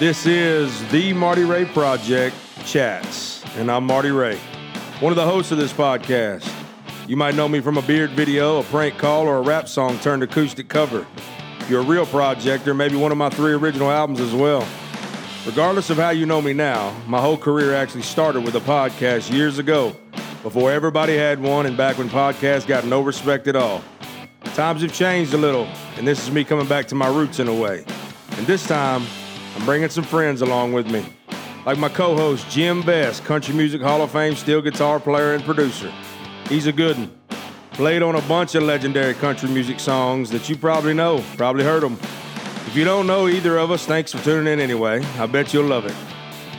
This is the Marty Ray Project Chats, and I'm Marty Ray, one of the hosts of this podcast. You might know me from a beard video, a prank call, or a rap song turned acoustic cover. If you're a real maybe one of my three original albums as well. Regardless of how you know me now, my whole career actually started with a podcast years ago, before everybody had one and back when podcasts got no respect at all. Times have changed a little, and this is me coming back to my roots in a way. And this time, I'm bringing some friends along with me. Like my co host, Jim Best, Country Music Hall of Fame steel guitar player and producer. He's a good one. Played on a bunch of legendary country music songs that you probably know, probably heard them. If you don't know either of us, thanks for tuning in anyway. I bet you'll love it.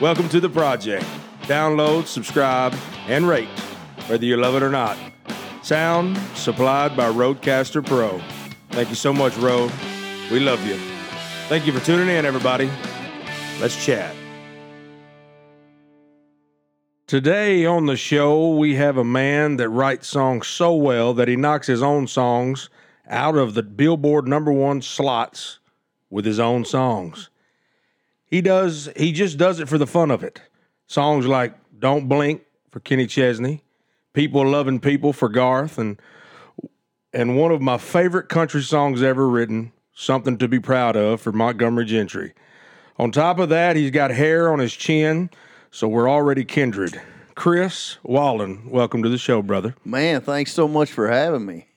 Welcome to the project. Download, subscribe, and rate, whether you love it or not. Sound supplied by RODECaster Pro. Thank you so much, Rode. We love you. Thank you for tuning in, everybody. Let's chat. Today on the show, we have a man that writes songs so well that he knocks his own songs out of the Billboard number one slots with his own songs. He does, he just does it for the fun of it. Songs like Don't Blink for Kenny Chesney, People Loving People for Garth, and and one of my favorite country songs ever written, Something to Be Proud of for Montgomery Gentry. On top of that, he's got hair on his chin, so we're already kindred. Chris Wallin, welcome to the show, brother. Man, thanks so much for having me.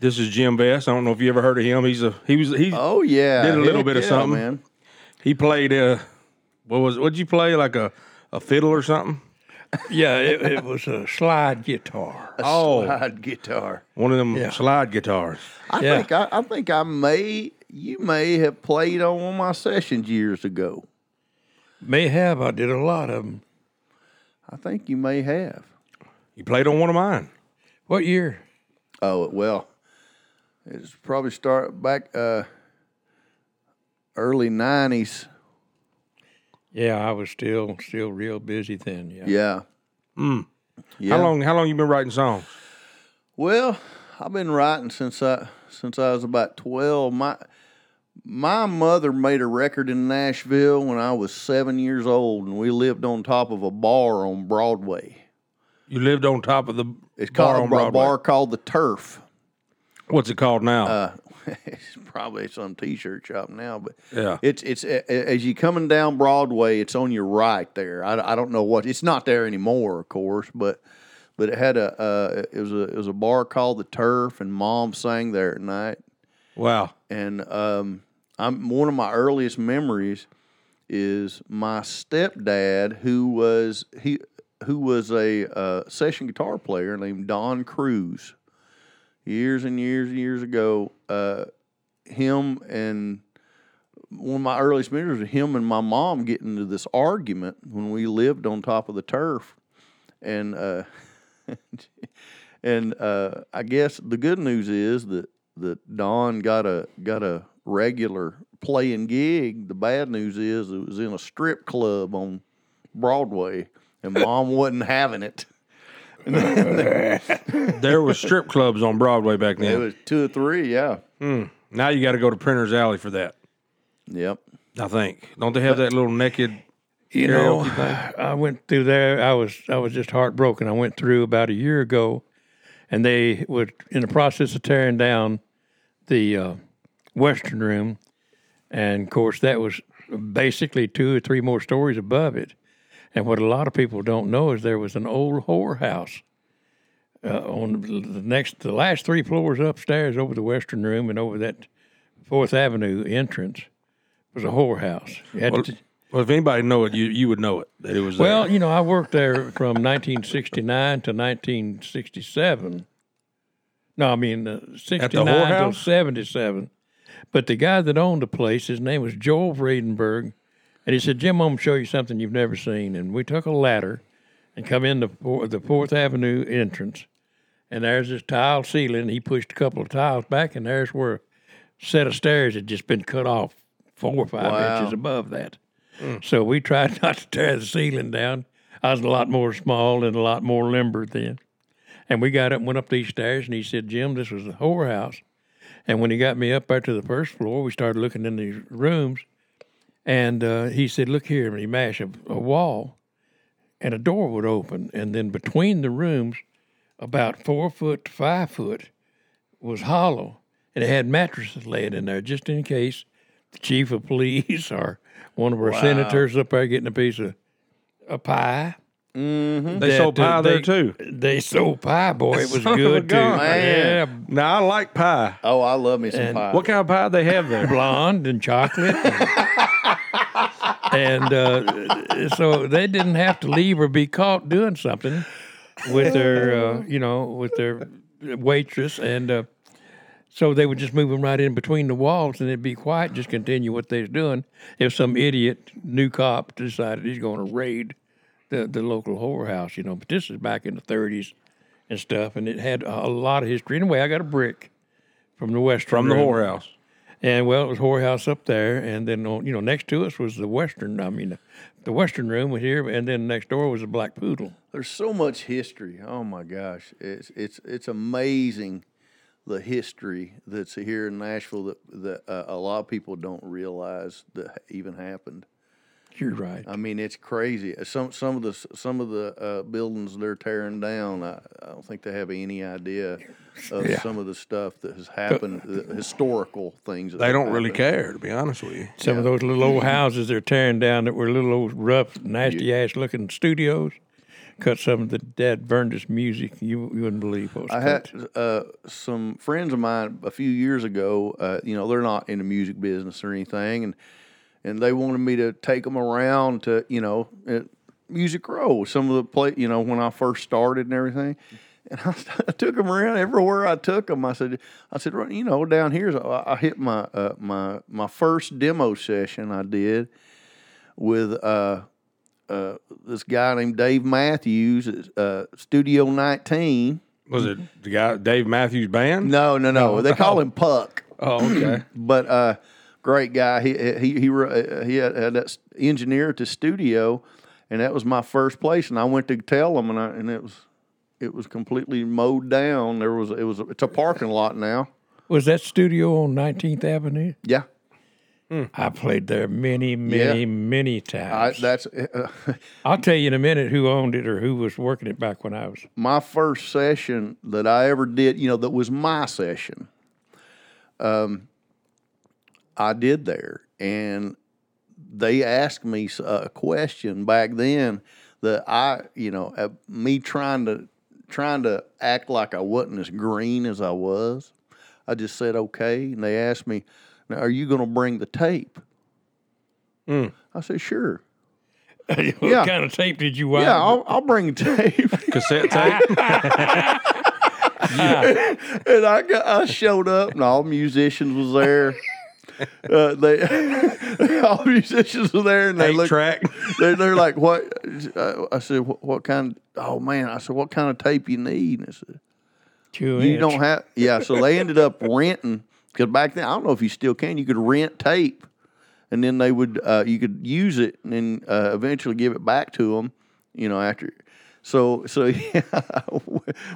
This is Jim Best. I don't know if you ever heard of him. He's a he was he Oh yeah, Did a little bit of yeah, something. man. he played uh what was what'd you play like a a fiddle or something? Yeah, it, it was a slide guitar. A Oh. slide guitar. One of them Yeah. slide guitars. I Yeah. think I, I think I may you may have played on one of my sessions years ago. May have. I did a lot of them. I think you may have. You played on one of mine. What year? Oh well, it's probably start back uh, early nineties. Yeah, I was still still real busy then. Yeah. Yeah. Mm. Yeah. How long how long you been writing songs? Well, I've been writing since I since I was about twelve. My my mother made a record in Nashville when I was seven years old, and we lived on top of a bar on Broadway. You lived on top of the It's bar called on a Broadway. bar called the Turf. What's it called now? Uh, it's probably some T-shirt shop now, but yeah. it's it's as you coming down Broadway, it's on your right there. I, I don't know what it's not there anymore, of course, but but it had a uh, it was a it was a bar called the Turf, and Mom sang there at night. Wow. and um, I'm one of my earliest memories is my stepdad who was he who was a uh, session guitar player named Don Cruz. Years and years and years ago, uh, him and one of my earliest memories was him and my mom getting into this argument when we lived on top of the turf, and uh, and uh, I guess the good news is that that Don got a got a regular playing gig. The bad news is it was in a strip club on Broadway, and Mom wasn't having it. There were strip clubs on Broadway back then. It was two or three, yeah, now you got to go to Printer's Alley for that. yep. I think. Don't they have that little naked? You know, thing? I went through there. I was I was just heartbroken. I went through about a year ago, and they were in the process of tearing down the uh, Western Room, and of course that was basically two or three more stories above it. And what a lot of people don't know is there was an old whorehouse uh, on the next, the last three floors upstairs over the Western Room and over that Fourth Avenue entrance was a whorehouse. Well, to- well, if anybody know it, you you would know it that it was. there. well, you know, I worked there from 1969 to 1967. No, I mean uh, 69 till whorehouse? 77. But the guy that owned the place, his name was Joel Vredenberg, and he said, "Jim, I'm gonna show you something you've never seen." And we took a ladder and come in the four- the Fourth Avenue entrance, and there's this tile ceiling. He pushed a couple of tiles back, and there's where a set of stairs had just been cut off four or five Wow. inches above that. Hmm. So we tried not to tear the ceiling down. I was a lot more small and a lot more limber then. And we got up and went up these stairs, and he said, Jim, this was a whorehouse. And when he got me up there to the first floor, we started looking in these rooms, And uh, he said, "Look here," and he mashed a, a wall, and a door would open, and then between the rooms, about four foot to five foot, was hollow, and it had mattresses laid in there just in case the chief of police or one of our senators up there getting a piece of a pie. They that, sold uh, pie there too. They sold pie, boy. It was Son good too. gun. Yeah, Now I like pie. Oh, I love me some And pie. What kind of pie they have there? blonde and chocolate. and uh, so they didn't have to leave or be caught doing something with their, uh, you know, with their waitress. And uh, so they would just move them right in between the walls and they'd be quiet, just continue what they was doing. If some idiot, new cop, decided he's going to raid the, the local whorehouse, you know. But this is back in the 30s and stuff, and it had a lot of history. Anyway, I got a brick from the west From the whorehouse. And well, it was whorehouse up there, and then on, you know next to us was the western. I mean, the western room was here, and then next door was a black poodle. There's so much history. Oh my gosh, it's it's it's amazing the history that's here in Nashville that that uh, a lot of people don't realize that even happened. You're right. I mean, it's crazy. Some some of the some of the uh, buildings they're tearing down. I, I don't think they have any idea of Yeah. some of the stuff that has happened, the historical things. That They don't really care, to be honest with you. Some of those little old houses they're tearing down that were little old rough, nasty ass looking studios. Cut some of the dead burned us music. You, you wouldn't believe what was I had uh, some friends of mine a few years ago. Uh, you know, they're not in the music business or anything, and and they wanted me to take them around to you know at Music Row, some of the play. You know, when I first started and everything. And I, I took them around everywhere I took them. I said, I said, you know, down here, I, I hit my uh, my my first demo session I did with uh, uh, this guy named Dave Matthews, at, uh, Studio 19. Was it the guy Dave Matthews Band? No, no, no. They call him Puck, Oh, okay. but uh, great guy. He he he he had, had that engineer at the studio, and that was my first place. And I went to tell him, and I, and it was it was completely mowed down. There was it was it's a parking lot now. Was that studio on 19th Avenue? Yeah, I played there many, many, Yeah. many I, times. that's uh, I'll tell you in a minute who owned it or who was working it back when I was. my first session that I ever did. You know, that was my session. Um, I did there, and they asked me a question back then that I, you know, uh, me trying to trying to act like I wasn't as green as I was. I just said okay, and they asked me, "Now, are you going to bring the tape?" Hmm. I said, "Sure." what Yeah. kind of tape did you want? Yeah, I'll, I'll bring tape. Cassette tape. and I got, I showed up, and all musicians was there. Uh, they all musicians were there, and they Eight looked. track. They're, they're like, "What?" Uh, I said, what, "What kind?" Oh man, I said, "What kind of tape you need?" And I said, Two "You inch. don't have." Yeah, so they ended up renting because back then I don't know if you still can. You could rent tape, and then they would uh, you could use it, and then uh, eventually give it back to them. You know, after. So so yeah,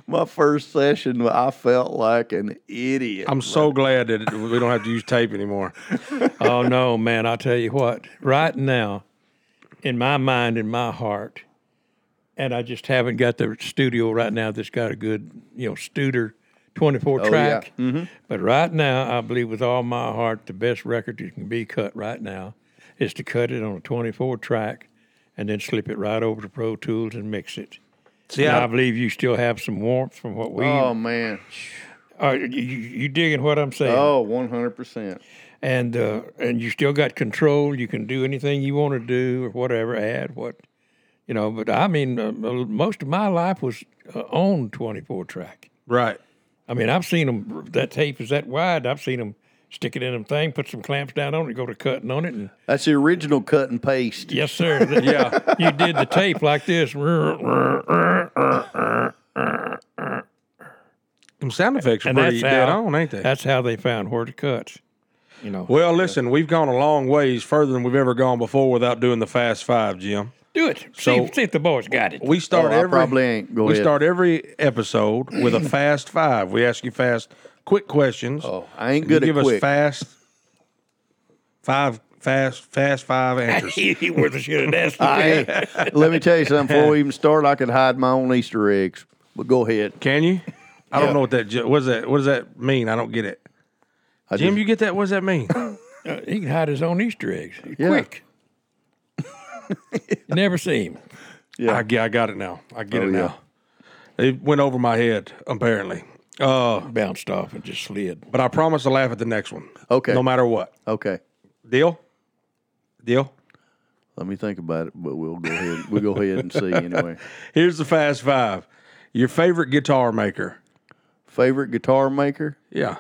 my first session, I felt like an idiot. I'm so glad that it, we don't have to use tape anymore. Oh no, man! I'll tell you what. Right now, in my mind, in my heart, and I just haven't got the studio right now that's got a good, you know, Studer, twenty four Oh, yeah. track. Mm-hmm. But right now, I believe with all my heart, the best record that can be cut right now is to cut it on a twenty four track, and then slip it right over to Pro Tools and mix it. See, And I I, believe you still have some warmth from what we. Oh man! Are you, you you digging what I'm saying? Oh, Oh, one hundred percent. and uh, and you still got control. You can do anything you want to do or whatever. Add what you know. But I mean, uh, most of my life was uh, on twenty four track. right. I mean, I've seen them. That tape is that wide. I've seen them stick it in them thing, put some clamps down on it, go to cutting on it, and That's the original cut and paste. yes, sir. Yeah. you did the tape like this. Them sound effects are And pretty that's dead how- on, ain't they? That's how they found where to cut. You know, Well, listen, we've gone a long ways further than we've ever gone before without doing the fast five, Jim. do it. So- see, see if the boys got it. We start Oh, every probably ain't. Go we ahead. start every episode with a fast five. We ask you fast, quick questions. Oh, I ain't good You good give at us fast five Fast, fast five answers. he worth a shit of that. I, let me tell you something. Before we even start, I could hide my own Easter eggs. But go ahead. Can you? I don't know what that. ju- What does that? What does that mean? I don't get it. I Jim, just- you get that? What does that mean? Uh, he can hide his own Easter eggs. Yeah. Quick. you never see him. Yeah. I, get- I got it now. I get Oh, it yeah. now. It went over my head apparently. Uh, Bounced off and just slid. but I promise to laugh at the next one. Okay. No matter what. Okay. Deal. Deal. Let me think about it, but we'll go ahead. We'll go ahead and see anyway. Here's the fast five. Your favorite guitar maker. Favorite guitar maker? Yeah.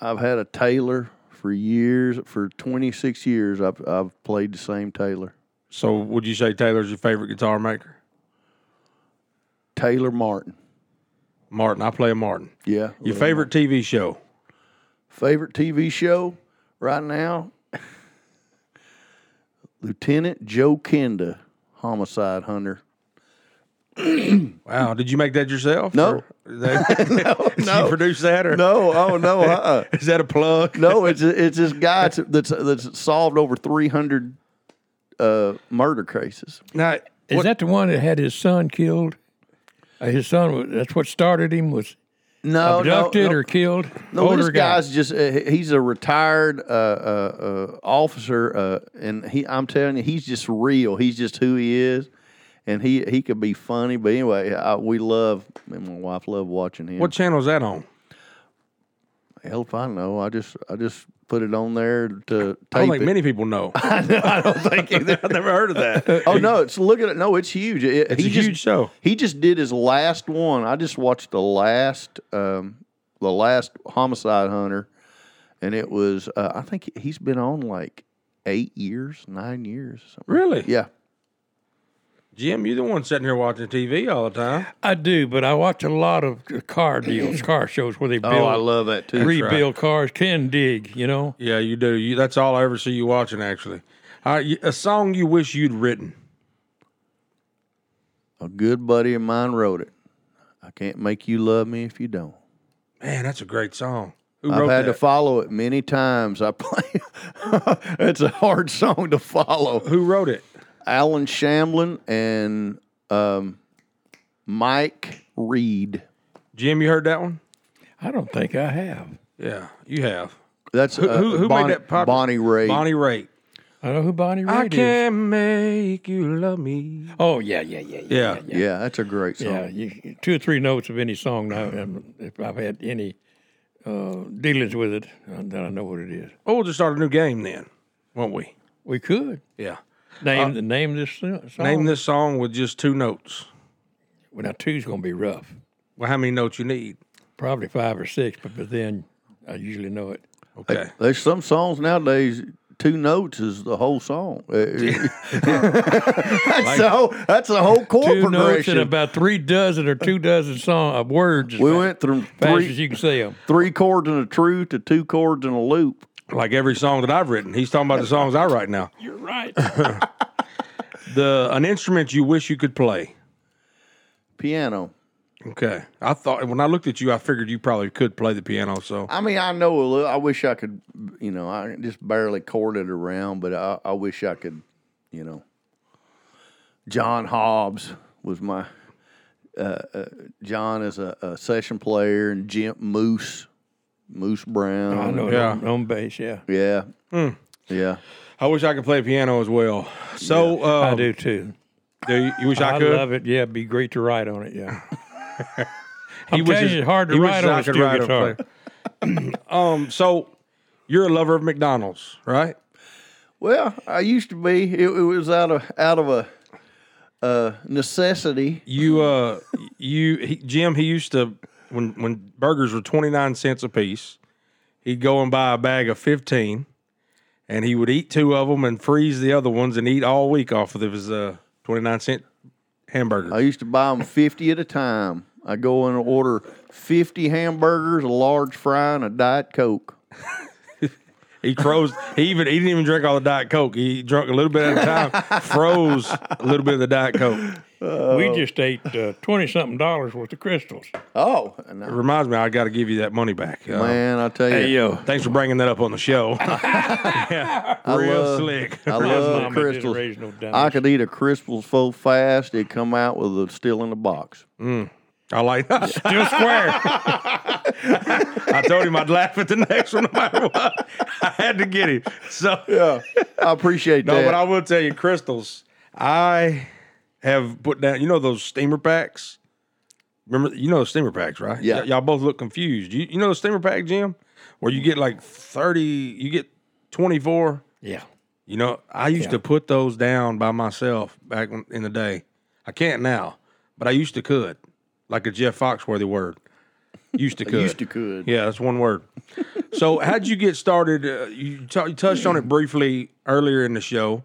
I've had a Taylor for years. For 26 years, I've I've played the same Taylor. So would you say Taylor's your favorite guitar maker? Taylor Martin. Martin. I play a Martin. Yeah. Your favorite TV show. favorite TV show right now? Lieutenant Joe Kenda, homicide hunter. Wow. Did you make that yourself? No. Or is that- Did no. you produce that or No, oh no, uh-uh. is that a plug? no, it's it's this guy that's that's, that's solved over 300 uh, murder cases. Now, Is that the one that had his son killed? Uh, his son. That's what started him was No, abducted no, no. or killed. No, Older this guy. guy's just, uh, he's a retired uh, uh, uh, officer, uh, and he, I'm telling you, he's just real. He's just who he is. And he, he could be funny, but anyway, I, we love, me and my wife love watching him. what channel is that on? Hell if I know. I just, I just put it on there to I don't think it. many people know. I don't think either. I've never heard of that. oh no, it's look at it. No, it's huge. It, It's he a just, huge show. He just did his last one. I just watched the last, um, the last homicide hunter, and it was. Uh, I think he's been on like eight years, nine years. or Something. Really? Yeah. Jim, you're the one sitting here watching TV all the time. I do, but I watch a lot of car deals, car shows where they build, Oh, I love that too. rebuild cars. Ken dig, you know. Yeah, you do. You, that's all I ever see you watching, actually. All right, a song you wish you'd written. A good buddy of mine wrote it. I can't make you love me if you don't. Man, that's a great song. Who I've had that? to follow it many times. I play. it's a hard song to follow. Who wrote it? Allen Shamblin and um, Mike Reid. Jim, you heard that one? I don't think I have. Yeah, you have. That's Who, uh, who, who Bonnie, made that popular? Bonnie Ray. Bonnie Raitt. I know who Bonnie I Raitt is. I can't make you love me. Oh yeah, yeah, yeah, yeah, Yeah. yeah. Yeah, that's a great song. Yeah, you, two or three notes of any song now. If I've had any uh, dealings with it, uh, then I know what it is. Oh, we'll just start a new game then, won't we? We could Yeah. Name the name this uh, song. Name this song with just two notes. Well, now two's gonna be rough. Well, how many notes you need? Probably five or six, but, but then I usually know it. Okay. There's some songs nowadays. Two notes is the whole song. Uh, that's, the whole, that's the whole chord Two notes and progression. about three dozen or two dozen song of words. we fa- went from fast as you can say them. three chords in a true to two chords in a loop. Like every song that I've written. He's talking about the songs I write now. You're right. The an instrument you wish you could play. Piano. Okay. I thought when I looked at you, I figured you probably could play the piano. So I mean, I know a little. I wish I could. You know, I just barely chord it around, but I, I wish I could. You know, John Hobbs was my. Uh, uh, John is a, a session player, and Jim Moose, Moose Brown. I know Yeah. on, on bass. Yeah, Yeah, Hmm. yeah. I wish I could play piano as well. So uh, I do too. do you, you wish I, I, could? love it. Yeah, it'd be great to write on it. Yeah. He I'm telling wishes- you, it's hard to he write wishes on I a could steel write guitar. um. So you're a lover of McDonald's, right? Well, I used to be. It, it was out of out of a uh, necessity. You uh you he, Jim he used to when when burgers were 29 cents a piece, he'd go and buy a bag of 15 and he would eat two of them and freeze the other ones and eat all week off of his uh 29 cent hamburger. I used to buy them fifty at a time. I go and order fifty hamburgers, a large fry, and a diet coke. He froze. he even he didn't even drink all the diet coke. He drank a little bit at a time. froze a little bit of the diet coke. We just ate twenty something dollars worth of Krystals. Oh, and It reminds me, I got to give you that money back. Uh, man, I tell you, Hey yo, Thanks for bringing that up on the show. yeah, I real love- slick. I my love mama Krystals. raise no dummies. I could eat a Krystal so fast it'd come out with it still in the box. I like that. still square. I told him I'd laugh at the next one no matter what. I had to get him. So Yeah, I appreciate no, that. No, but I will tell you, Krystals. I have put down. You know those steamer packs. Remember, you know the steamer packs, right? Yeah. Y- y'all both look confused. You, you know the steamer pack, Jim, where you get like thirty, you get twenty four. yeah. You know, I used to put those down by myself back in the day. I can't now, but I used to could, like a Jeff Foxworthy word. Used to could. used to could. Yeah, that's one word. so, how'd you get started? Uh, you, t- you touched on it briefly earlier in the show.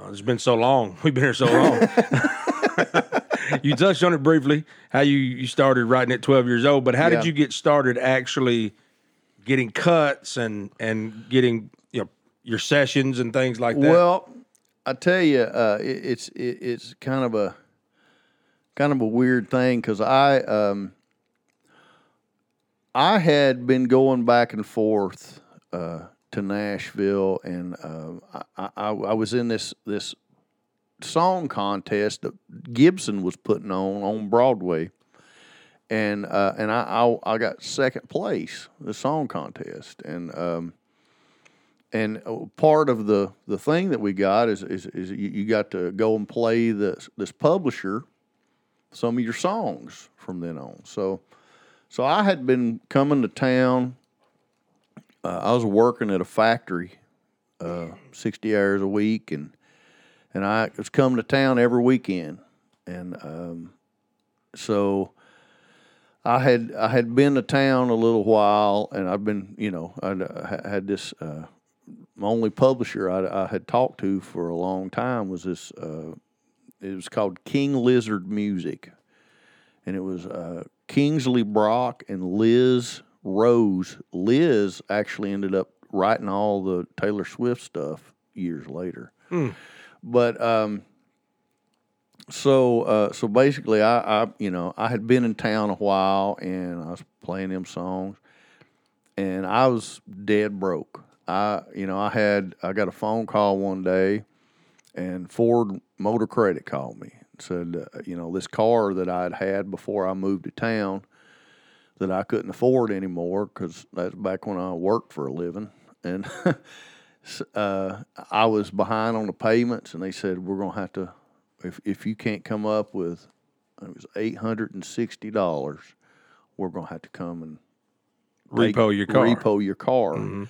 Uh, it's been so long. We've been here so long. you touched on it briefly. How you you started writing at twelve years old, but how Yeah. did you get started actually getting cuts and and getting you know your sessions and things like that? Well, I tell you, uh, it, it's it, it's kind of a kind of a weird thing because I um, I had been going back and forth uh, to Nashville, and uh, I, I, I was in this this song contest that Gibson was putting on on Broadway, and uh, and I, I I got second place the song contest, and um, and uh, part of the the thing that we got is is, is you, you got to go and play this this publisher some of your songs from then on. So so I had been coming to town. Uh, I was working at a factory, uh, sixty hours a week, and and I was coming to town every weekend, and um, so. I had I had been to town a little while, and I've been you know I'd, I had this uh, my only publisher I, I had talked to for a long time was this. Uh, it was called King Lizard Music, and it was uh, Kingsley Brock and Liz Rose. Liz actually ended up writing all the Taylor Swift stuff years later. But um, so uh, so basically, I, I you know I had been in town a while, and I was playing them songs, and I was dead broke. I you know I had I got a phone call one day, and Ford Motor Credit called me and said uh, you know this car that I'd had before I moved to town that I couldn't afford anymore because that's back when I worked for a living and. Uh, I was behind on the payments, and they said we're gonna have to, if if you can't come up with, it was eight hundred and sixty dollars, we're gonna have to come and take- repo your car. repo your car. Mm-hmm.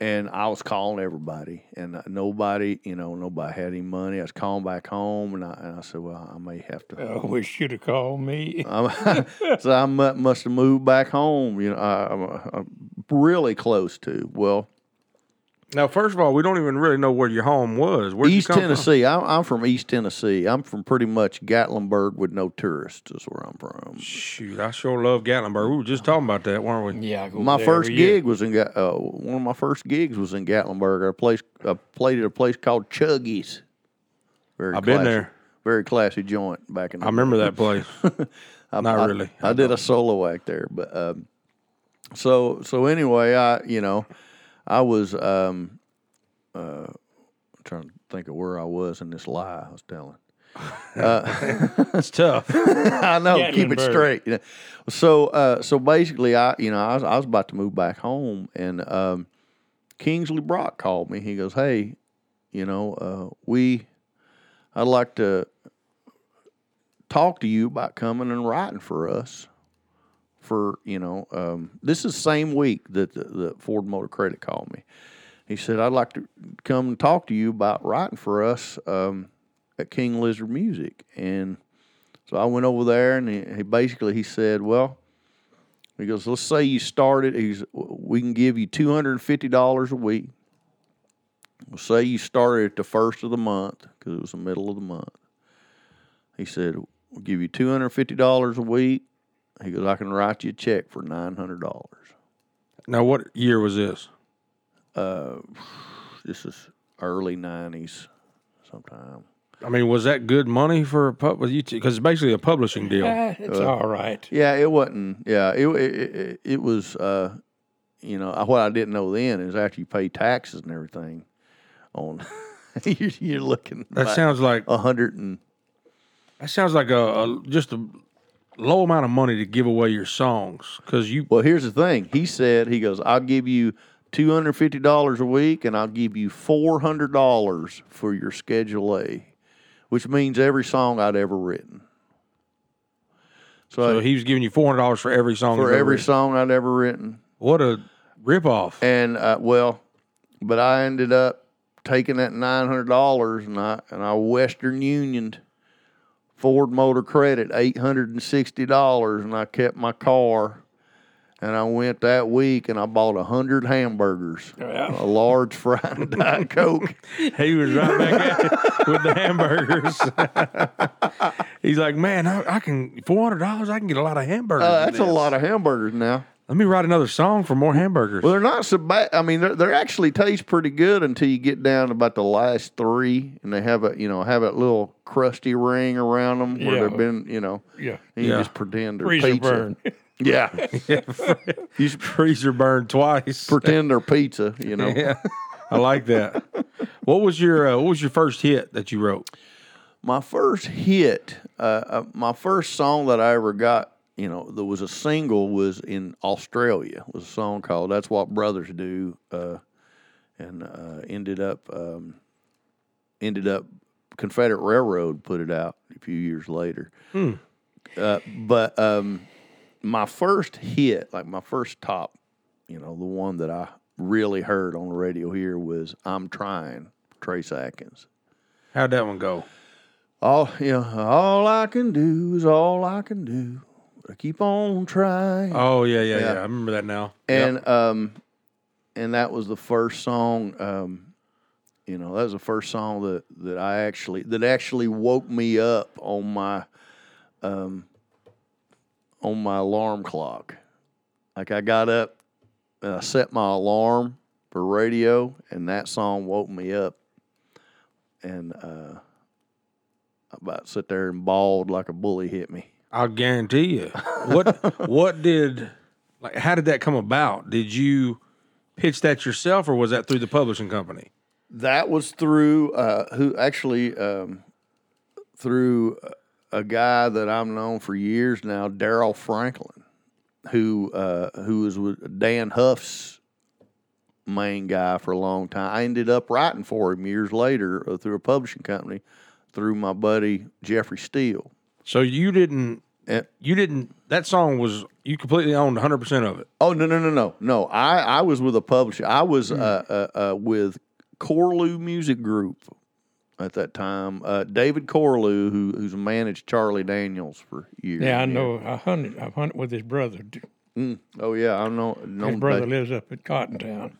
And I was calling everybody, and uh, nobody, you know, nobody had any money. I was calling back home, and I, and I said, "Well, I may have to." I wish you'd have called me. So I must have moved back home. You know, I, I'm, I'm really close to. Well, Now, first of all, we don't even really know where your home was. Where East you come from? Tennessee. I'm, I'm from East Tennessee. I'm from pretty much Gatlinburg with no tourists. Is where I'm from. Shoot, I sure love Gatlinburg. We were just talking about that, weren't we? yeah, My first every year. gig was in Ga- uh, one of my first gigs was in Gatlinburg. I place I played at a place called Chuggies. Very I've been there. Very classy joint back in. The I remember that place. I, Not I- really. I, did a solo act there, but um, so so anyway, I you know, I was um, uh, trying to think of where I was in this lie I was telling. It's tough. I know, keep it straight. you know. So uh, so basically, I you know I was I was about to move back home, and um, Kingsley Brock called me. He goes, "Hey, you know, uh, we, I'd like to talk to you about coming and writing for us. For you know, um, this is the same week that the, the Ford Motor Credit called me. He said, "I'd like to come and talk to you about writing for us um, at King Lizard Music." And so I went over there, and he, he basically he said, "Well." He goes, let's say you started. He's, we can give you two hundred and fifty dollars a week. Well, say you started at the first of the month because it was the middle of the month. He said, we'll give you two hundred fifty dollars a week. He goes, I can write you a check for nine hundred dollars. now, what year was this? Uh, this is early nineties, sometime. I mean, was that good money for a pub? Because it's basically a publishing deal. Ah, it's all right. Yeah, it wasn't. Yeah, it it, it, it was. Uh, you know, what I didn't know then is after you pay taxes and everything, on you're, you're looking. That sounds like a hundred and that sounds like a, a just a low amount of money to give away your songs because you Well, here's the thing. He said, he goes, I'll give you $250 a week and I'll give you $400 for your Schedule A, which means every song I'd ever written. So, so he was giving you four hundred dollars for every song. for every written. song I'd ever written. what a ripoff! And, uh, well, but I ended up taking that $900 and I, and I Western Unioned Ford Motor Credit $860 and I kept my car. And I went that week and I bought a hundred hamburgers, a large fried and diet coke. He was right back at it with the hamburgers. He's like, man, I, I can four hundred dollars. I can get a lot of hamburgers. Uh, that's a lot of hamburgers now. Let me write another song for more hamburgers. Well, they're not so bad. I mean, they're, they're actually taste pretty good until you get down to about the last three, and they have a you know have a little crusty ring around them where Yeah. they've been you know. Yeah. And you Yeah. just pretend they're Freezer pizza. burn. Yeah, you should Freezer burned twice. pretend they're pizza. You know. yeah, I like that. What was your uh, What was your first hit that you wrote? My first hit, uh, uh, my first song that I ever got, you know, there was a single was in Australia. It was a song called "That's What Brothers Do," uh, and uh, ended up um, ended up Confederate Railroad put it out a few years later. Uh, but um, my first hit, like my first top, you know, the one that I really heard on the radio here was "I'm Trying," Trace Atkins. How'd that one go? All you know, all I can do is all I can do. I keep on trying. Oh yeah, yeah, yeah. Yeah. I remember that now. Yep. and um, and that was the first song. Um, you know, that was the first song that that I actually that actually woke me up on my um on my alarm clock. Like I got up and I set my alarm for radio, and that song woke me up. And uh, I about sit there and bawled like a bully hit me. I'll guarantee you. What What did like? How did that come about? Did you pitch that yourself, or was that through the publishing company? That was through uh, who actually um, through a guy that I've known for years now, Daryl Franklin, who uh, who was with Dann Huff's main guy for a long time. I ended up writing for him years later uh, through a publishing company through my buddy Jeffrey Steele. So you didn't. And, You didn't. That song was you completely owned 100 percent of it. oh no no no no no! I I was with a publisher. I was uh, uh, uh, with Corlew Music Group at that time. Uh, David Corlew, who who's managed Charlie Daniels for years. Yeah, I and know. I hunted. I hunted with his brother. years. Oh yeah, I know. know His brother Dave. lives up at Cottontown.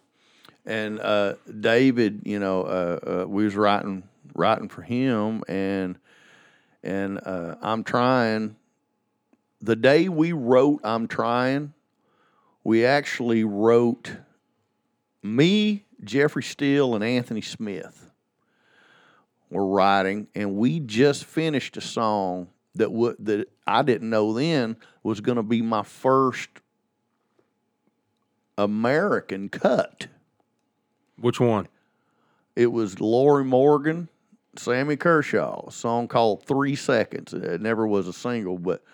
and uh, David, you know, uh, uh, we was writing writing for him, and and uh, I'm trying. The day we wrote, I'm trying. We actually wrote me, Jeffrey Steele, and Anthony Smith were writing, and we just finished a song that would that I didn't know then was going to be my first American cut. Which one? It was Lorrie Morgan, Sammy Kershaw, a song called Three Seconds. It never was a single, but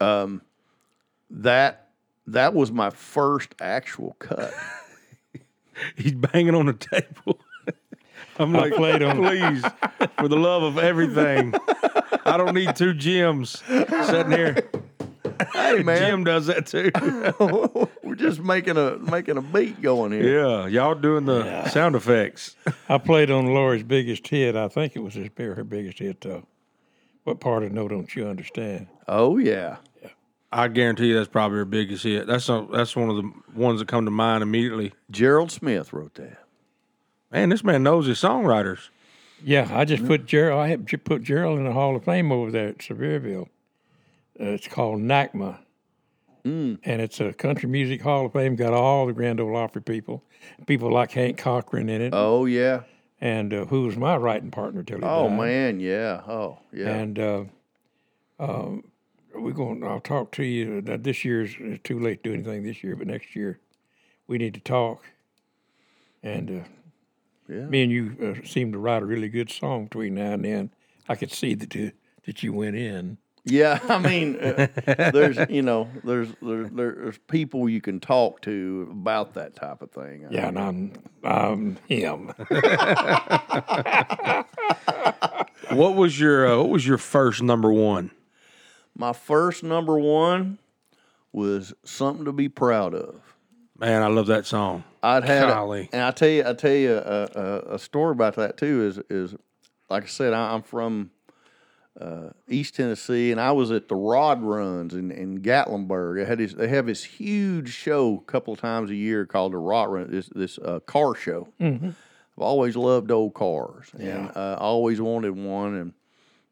um, that that was my first actual cut. He's banging on the table. I'm like, played on- please, for the love of everything, I don't need two Jims sitting here. hey man, Jim does that too. we're just making a making a beat going here. yeah, y'all doing the sound effects. I played on Lorrie's biggest hit. I think it was his, her biggest hit, though. What part of No Don't You Understand? Oh yeah, I guarantee you that's probably her biggest hit. That's a, that's one of the ones that come to mind immediately. Gerald Smith wrote that. Man, this man knows his songwriters. Yeah, I just put Gerald. I had put Gerald in the Hall of Fame over there at Sevierville. Uh, it's called NACMA, and it's a country music Hall of Fame. Got all the Grand Ole Opry people, people like Hank Cochran in it, Oh yeah, and uh, who was my writing partner till he Oh died. man, yeah. Oh yeah. And uh, um, we're going. I'll talk to you. That this year's it's too late to do anything this year, but next year we need to talk. And uh, Yeah. me and you uh, seem to write a really good song between now and then. I could see that that you went in. Yeah, I mean, uh, there's you know, there's there's there's people you can talk to about that type of thing. I Yeah, and I'm I'm him. What was your uh, What was your first number one? My first number one was something to be proud of. Man, I love that song. I'd had, Golly. and I tell you, I tell you a, a, a story about that too. Is is like I said, I, I'm from uh, East Tennessee, and I was at the Rod Runs in, in Gatlinburg. They had this, they have this huge show a couple of times a year called the Rod Run. This this uh, car show. I've always loved old cars, and uh, I always wanted one, and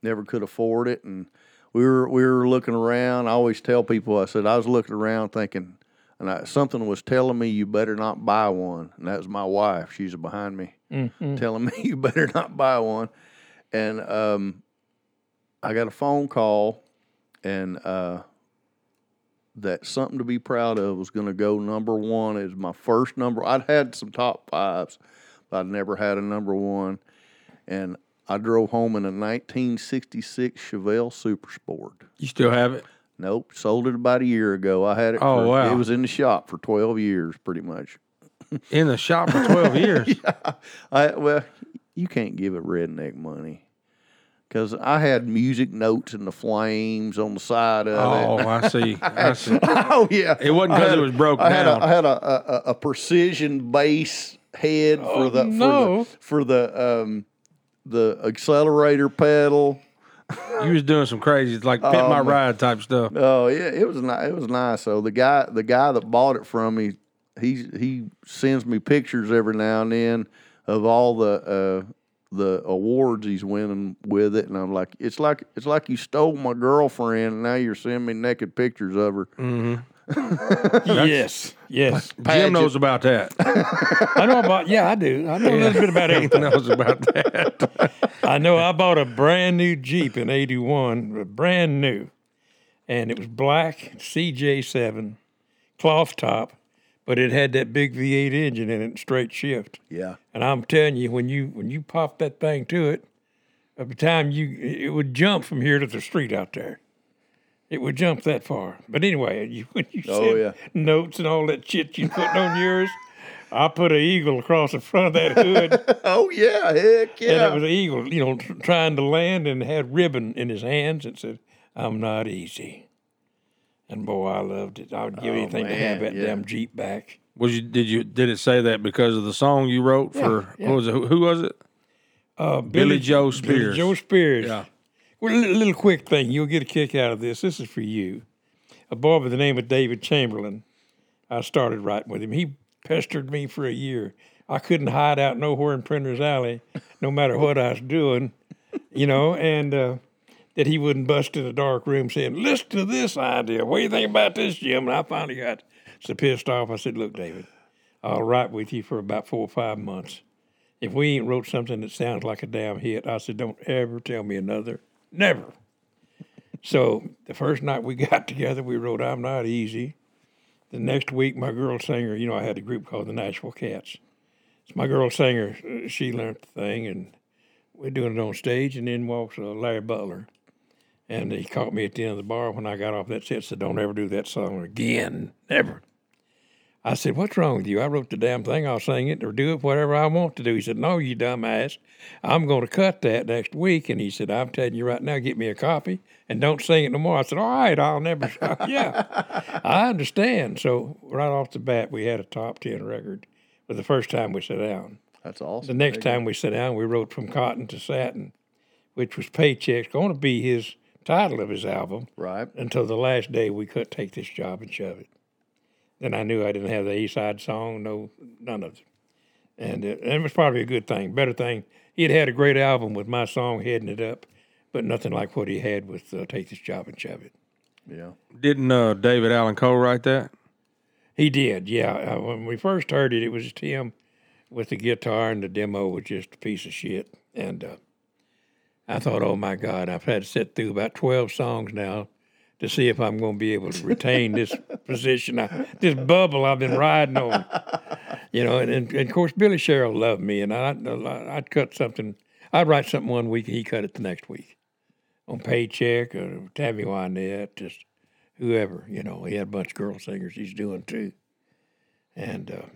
never could afford it. And we were we were looking around. I always tell people, I said I was looking around thinking, and I, something was telling me you better not buy one. And that was my wife. She's behind me, telling me you better not buy one. And um, I got a phone call, and uh, that something to be proud of was going to go number one as my first number. I'd had some top fives, but I'd never had a number one. And I drove home in a 1966 Chevelle Super Sport. You still have it? Nope, sold it about a year ago. I had it. Oh, for, wow. It was in the shop for 12 years, pretty much. In the shop for twelve years. I well, you can't give a redneck money. Because I had music notes and the flames on the side of it. Oh. I see. I see. oh yeah, It wasn't because it a- was broke I had down. A, I had a, a, a precision bass head for the no. for the for the um the accelerator pedal. You was doing some crazy, like pimp my ride type stuff. Oh yeah, it was nice. It was nice. So the guy, the guy that bought it from me, he he sends me pictures every now and then of all the uh, the awards he's winning with it, and I'm like, it's like it's like you stole my girlfriend, and now you're sending me naked pictures of her. Mm-hmm. yes, yes. Jim knows about that. I know about. Yeah, I do. I know a little bit about He everything. knows about that. I know I bought a brand new Jeep in '81, brand new, and it was black CJ7, cloth top, but it had that big V8 engine in it, straight shift. Yeah, And I'm telling you, when you when you pop that thing to it, by the time you it would jump from here to the street out there. It would jump that far. But anyway, you when you Oh, said yeah. notes and all that shit you putting on yours, I put an eagle across the front of that hood. oh yeah, heck yeah! And it was an eagle, you know, trying to land and had ribbon in his hands and said, I'm not easy. And boy, I loved it. I would give anything to have Oh, that yeah. damn Jeep back. Was you? Did you? Did it say that because of the song you wrote for? yeah. What was it? Who, who was it? Uh, Billie Jo Billie Spears. Jo Spears. Yeah. Well, a little, little quick thing. You'll get a kick out of this. This is for you. A boy by the name of David Chamberlain. I started writing with him. He pestered me for a year. I couldn't hide out nowhere in Printer's Alley, no matter what I was doing, you know, and uh, that he wouldn't bust in a dark room saying, Listen to this idea. What do you think about this, Jim? And I finally got so pissed off. I said, Look, David, I'll write with you for about four or five months. If we ain't wrote something that sounds like a damn hit, I said, Don't ever tell me another. Never. So the first night we got together, we wrote I'm Not Easy. The next week, my girl singer, you know, I had a group called the Nashville Cats. So my girl singer, uh, she learned the thing, and we're doing it on stage, and then walks uh, Larry Butler. And he caught me at the end of the bar when I got off that set, said, Don't ever do that song again. Never. I said, What's wrong with you? I wrote the damn thing. I'll sing it or do it whatever I want to do. He said, No, you dumbass. I'm going to cut that next week. And he said, I'm telling you right now, get me a copy and don't sing it no more. I said, All right, I'll never. yeah, I understand. So right off the bat, we had a top 10 record for the first time we sat down. That's awesome. The next time we sat down, we wrote From Cotton to Satin, which was Paychecks, going to be his title of his album right? until the last day we could take this job and shove it. Then I knew I didn't have the East Side song, no, none of it. And, uh, and it was probably a good thing, better thing. He had had a great album with my song heading it up, but nothing like what he had with uh, Take This Job and Shove It. Yeah. Didn't uh, David Allan Coe write that? He did, yeah. Uh, when we first heard it, it was just him with the guitar, and the demo was just a piece of shit. And uh, I thought, oh my God, I've had to sit through about 12 songs now to see if I'm going to be able to retain this position, I, this bubble I've been riding on. You know, and, and, and of course, Billy Sherrill loved me, and I'd, I'd cut something, I'd write something one week, and he cut it the next week on Paycheck or Tammy Wynette, just whoever, you know. He had a bunch of girl singers he's doing too. And, uh,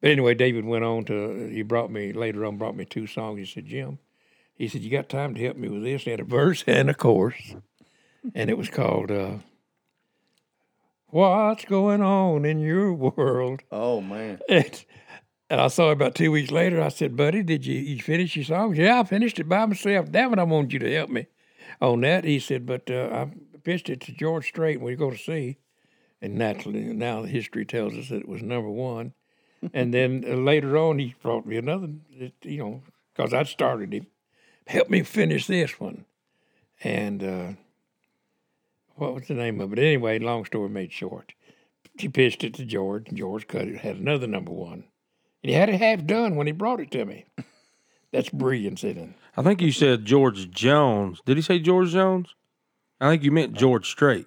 but anyway, David went on to, he brought me, later on, brought me two songs. He said, Jim, he said, You got time to help me with this? He had a verse and a chorus. And it was called uh, What's Going On in Your World? Oh man. And, and I saw it about two weeks later. I said, Buddy, did you, you finish your song?" Yeah, I finished it by myself. Damn it, I wanted you to help me on that. He said, But uh, I pitched it to George Strait when we go to see. And naturally, now the history tells us that it was number one. and then uh, later on, he brought me another, you know, because I'd started him. Help me finish this one. And uh, what was the name of it? Anyway, long story made short. She pitched it to George, and George cut it, had another number one. And he had it half done when he brought it to me. That's brilliance in it. I think you said George Jones. Did he say George Jones? I think you meant George Strait.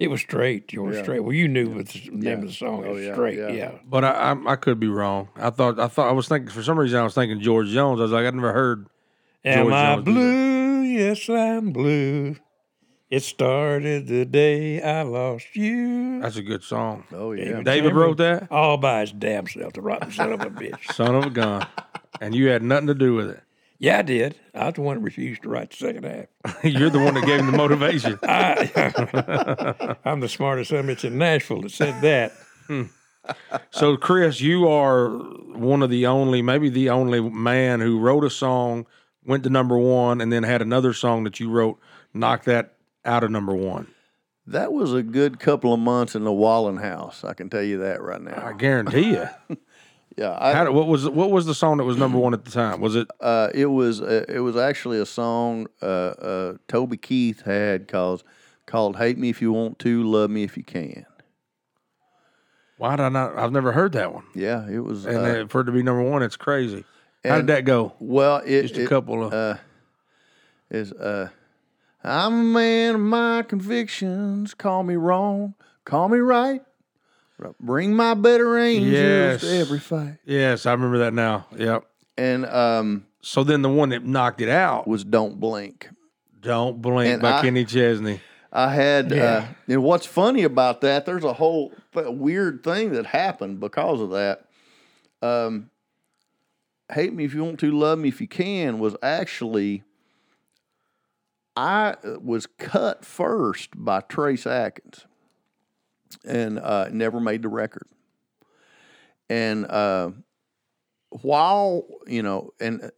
It was straight, George Strait. Well, you knew what the name of the song Oh, is. yeah, straight, yeah. yeah. But I, I I could be wrong. I thought I thought I was thinking for some reason I was thinking George Jones. I was like I'd never heard. Am George I Jones blue? Yes, I'm blue. It started the day I lost you. That's a good song. Oh yeah. David wrote that. All by his damn self, the rotten son of a bitch. Son of a gun. And you had nothing to do with it. Yeah, I did. I was the one that refused to write the second half. You're the one that gave him the motivation. I, I'm the smartest son of a bitch in Nashville that said that. Hmm. So, Chris, you are one of the only, maybe the only man who wrote a song, went to number one, and then had another song that you wrote knock that out of number one. That was a good couple of months in the Wallin house. I can tell you that right now. I guarantee you. Yeah, I, How, what was what was the song that was number one at the time? Was it uh, it was uh, it was actually a song uh, uh, Toby Keith had called called "Hate Me If You Want To, Love Me If You Can." why did I not? I've never heard that one. Yeah, it was. And uh, for it to be number one, it's crazy. How did that go? well, it, Just a it- couple of. uh, is uh, I'm a man of my convictions. Call me wrong, call me right. Bring my better angels Yes. to every fight. yes, I remember that now. Yep. And um, So then the one that knocked it out was "Don't Blink." "Don't Blink" And by I- Kenny Chesney. I had, uh, Yeah. and what's funny about that, there's a whole weird thing that happened because of that. Um, Hate Me If You Want to, Love Me If You Can was actually, I uh, was cut first by Trace Atkins and uh, never made the record. And uh, while, you know, and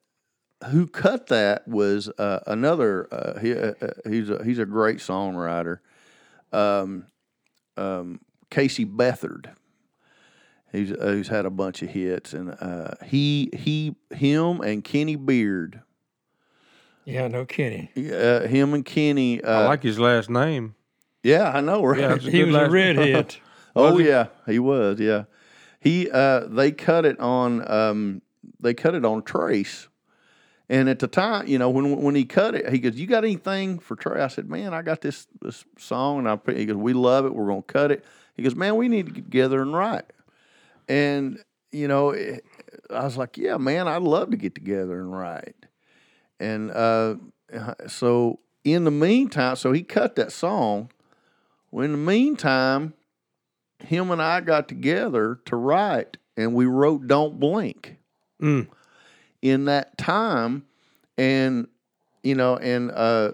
who cut that was uh, another. Uh, he uh, uh, he's a he's a great songwriter. Um, um, Casey Beathard. He's uh, he's had a bunch of hits, and uh, he he him and Kenny Beard. Yeah, no kidding. Uh, him and Kenny. Uh, I like his last name. yeah, I know, right? Yeah, it's He was a last- redhead. Oh yeah, he was. Yeah, he. Uh, they cut it on. Um, they cut it on Trace, and at the time, you know, when when he cut it, he goes, "You got anything for Trace?" I said, "Man, I got this this song," and I put- he goes, "We love it. We're gonna cut it." He goes, "Man, we need to get together and write." And you know, it, I was like, "Yeah, man, I'd love to get together and write." And uh, so in the meantime, so he cut that song. Well, in the meantime, him and I got together to write, and we wrote "Don't Blink" Mm. in that time, and you know, and uh,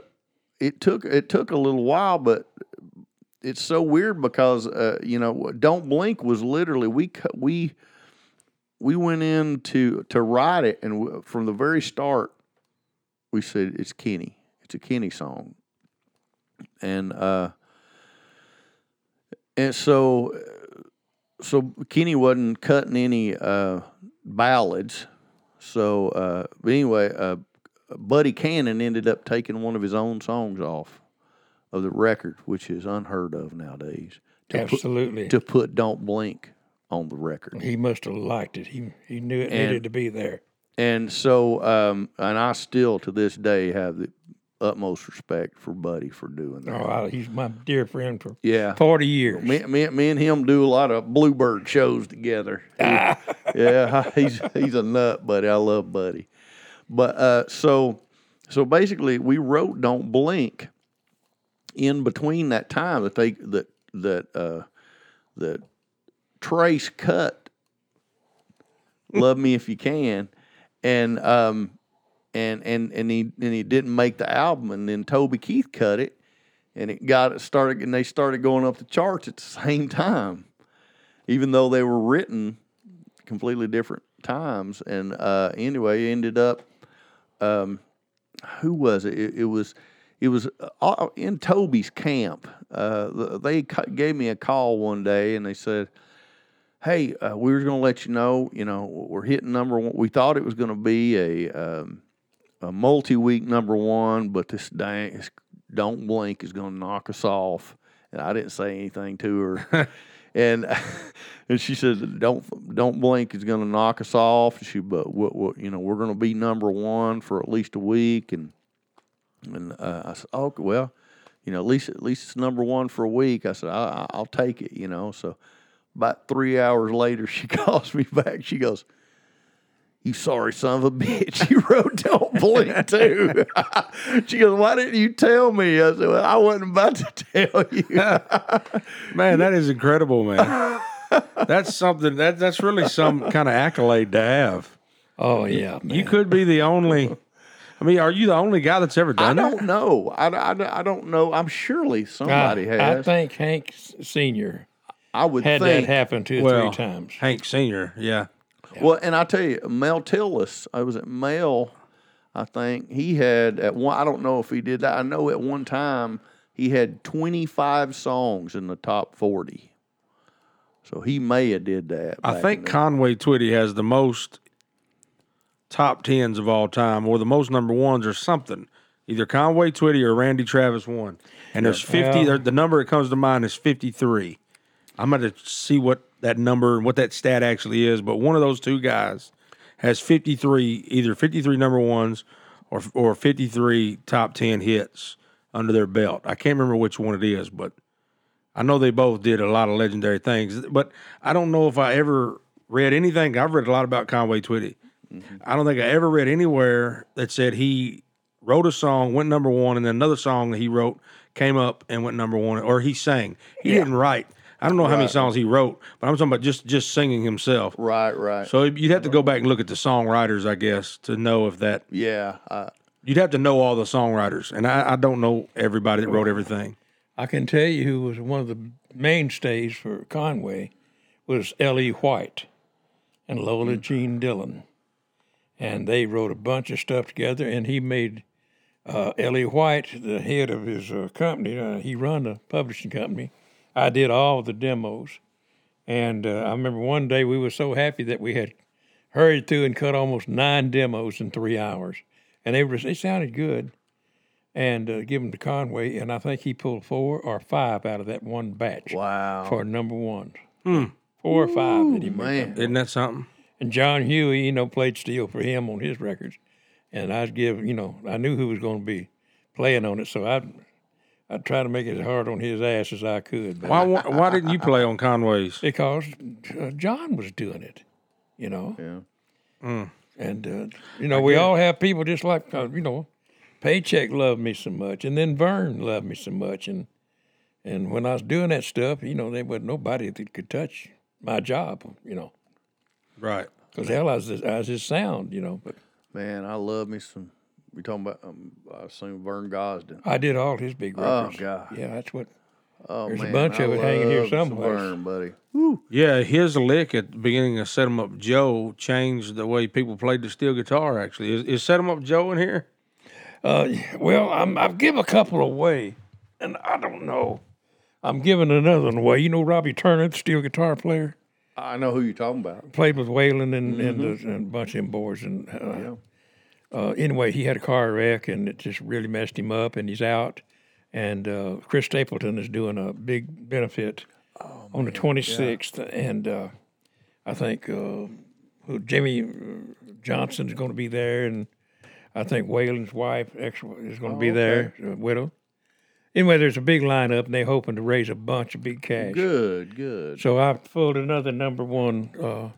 it took it took a little while, but it's so weird because uh, you know, "Don't Blink" was literally we we we went in to to write it, and w- from the very start, we said it's Kenny, it's a Kenny song, and uh, and so so Kenny wasn't cutting any uh, ballads. So, uh, but anyway, uh, Buddy Cannon ended up taking one of his own songs off of the record, which is unheard of nowadays. To put, Absolutely. to put "Don't Blink" on the record. He must have liked it. He he knew it needed to be there. And so, um, and I still to this day have the utmost respect for Buddy for doing that. Oh, I, he's my dear friend for Yeah. forty years. Me, me, me and him do a lot of Bluebird shows together. He- yeah, he's he's a nut, buddy. I love Buddy. But uh, so so basically, we wrote "Don't Blink" in between that time that they that that uh, that Trace cut "Love Me If You Can," and um and and and he and he didn't make the album, and then Toby Keith cut it. And it got it started and they started going up the charts at the same time. Even though they were written completely different times. And uh, anyway ended up um, who was it? it it was it was uh, in toby's camp uh, they gave me a call one day and they said hey uh, we were going to let you know you know we're hitting number one we thought it was going to be a um, a multi-week number one, but this dang this don't blink is going to knock us off. And I didn't say anything to her, and and she said don't don't blink is going to knock us off. She but what, what you know we're going to be number one for at least a week, and and uh, I said okay well, you know at least at least it's number one for a week. I said I, I- I'll take it, you know. So about three hours later, she calls me back. She goes you sorry son of a bitch. You wrote Don't Blink too. she goes, Why didn't you tell me? I said, Well, I wasn't about to tell you. Man, that is incredible, man. that's something that that's really some kind of accolade to have. Oh yeah, man. You could be the only. I mean, are you the only guy that's ever I done that? I don't know. I, I, I don't know. I'm surely uh, somebody I, I think Hank Senior I would had think. that happen two or Well, three times. Hank Senior, yeah. Well, and I tell you, Mel Tillis, I was at Mel, I think he had at one. I don't know if he did that. I know at one time he had 25 songs in the top 40. So he may have did that. I think Conway Twitty has the most top tens of all time, or the most number ones, or something. Either Conway Twitty or Randy Travis won. And there's fifty. Yeah. The number that comes to mind is fifty-three. I'm going to see what that number and what that stat actually is. But one of those two guys has fifty-three, either fifty-three number ones or or fifty-three top ten hits under their belt. I can't remember which one it is, but I know they both did a lot of legendary things, but I don't know if I ever read anything. I've read a lot about Conway Twitty. Mm-hmm. I don't think I ever read anywhere that said he wrote a song, went number one, and then another song that he wrote came up and went number one, or he sang. He didn't write. I don't know how many songs he wrote, but I'm talking about just just singing himself. Right, right. So you'd have to go back and look at the songwriters, I guess, to know if that. yeah. I, You'd have to know all the songwriters, and I, I don't know everybody that wrote everything. I can tell you who was one of the mainstays for Conway was L.E. White and Lola mm. Jean Dillon. And they wrote a bunch of stuff together, and he made uh, L.E. White the head of his uh, company. Uh, he run a publishing company. I did all the demos. And uh, I remember one day we were so happy that we had hurried through and cut almost nine demos in three hours. And they, were, they sounded good and uh, give them to Conway, and I think he pulled four or five out of that one batch wow. for number ones. Four or five that he made. Man. Isn't that something? And John Hughey, you know, played steel for him on his records, and I'd give, you know, I knew who was going to be playing on it, so I'd I'd try to make it as hard on his ass as I could. But Why why why didn't you play on Conway's? because uh, John was doing it, you know. Yeah. And uh, you know, we all have people just like uh, you know, paycheck loved me so much, and then Vern loved me so much, and and when I was doing that stuff, you know, there wasn't nobody that could touch my job, you know, Right. because hell, I was, I was his sound, you know. But Man, I love me some. We talking about? Um, I assume Vern Gosdin. I did all his big records. Oh. God. Yeah, that's what. Oh There's a man, bunch I of it hanging here love some someplace. Vern, buddy. Yeah, his lick at the beginning of Set 'em Up Joe changed the way people played the steel guitar. Actually, is, is Set 'em Up Joe in here? Uh, well, I'm, I've give a couple away, and I don't know. I'm giving another one away. You know Robbie Turner, the steel guitar player. I know who you're talking about. played with Waylon and, and, the, and a bunch of them boys. And uh, uh, anyway, he had a car wreck and it just really messed him up, and he's out. And uh, Chris Stapleton is doing a big benefit on the 26th, and uh, I think uh, Jimmy uh, Johnson's going to be there, and I think Waylon's wife ex is going to be there, uh, widow. Anyway, there's a big lineup, and they're hoping to raise a bunch of big cash. Good, good. So I pulled another number one. Uh,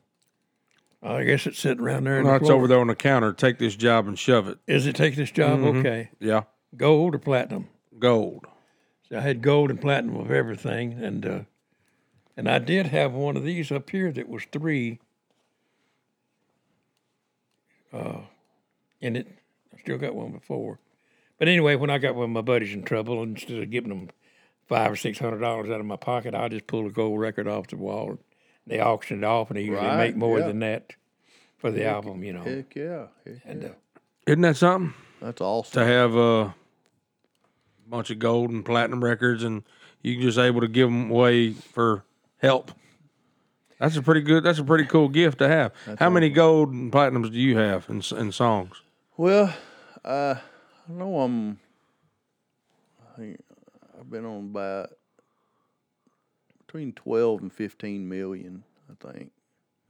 I guess it's sitting around there. in No, the it's floor. over there on the counter. Take this job and shove it. Is it take this job? Okay, Yeah, gold or platinum? gold. So I had gold and platinum of everything, and uh, and I did have one of these up here that was three. Uh, in it, I still got one before, but anyway, when I got one of my buddies in trouble, instead of giving them five or six hundred dollars out of my pocket, I just pulled a gold record off the wall. They auctioned it off, and they usually Right, make more yeah. than that for the album, you know. Heck yeah. Heck And uh, Isn't that something That's awesome. to have a bunch of gold and platinum records, and you just able to give them away for help? That's a pretty good. That's a pretty cool gift to have. How many gold and platinums do you have in, in songs? Well, uh, I know I'm. I think I've been on about between twelve and fifteen million. I think.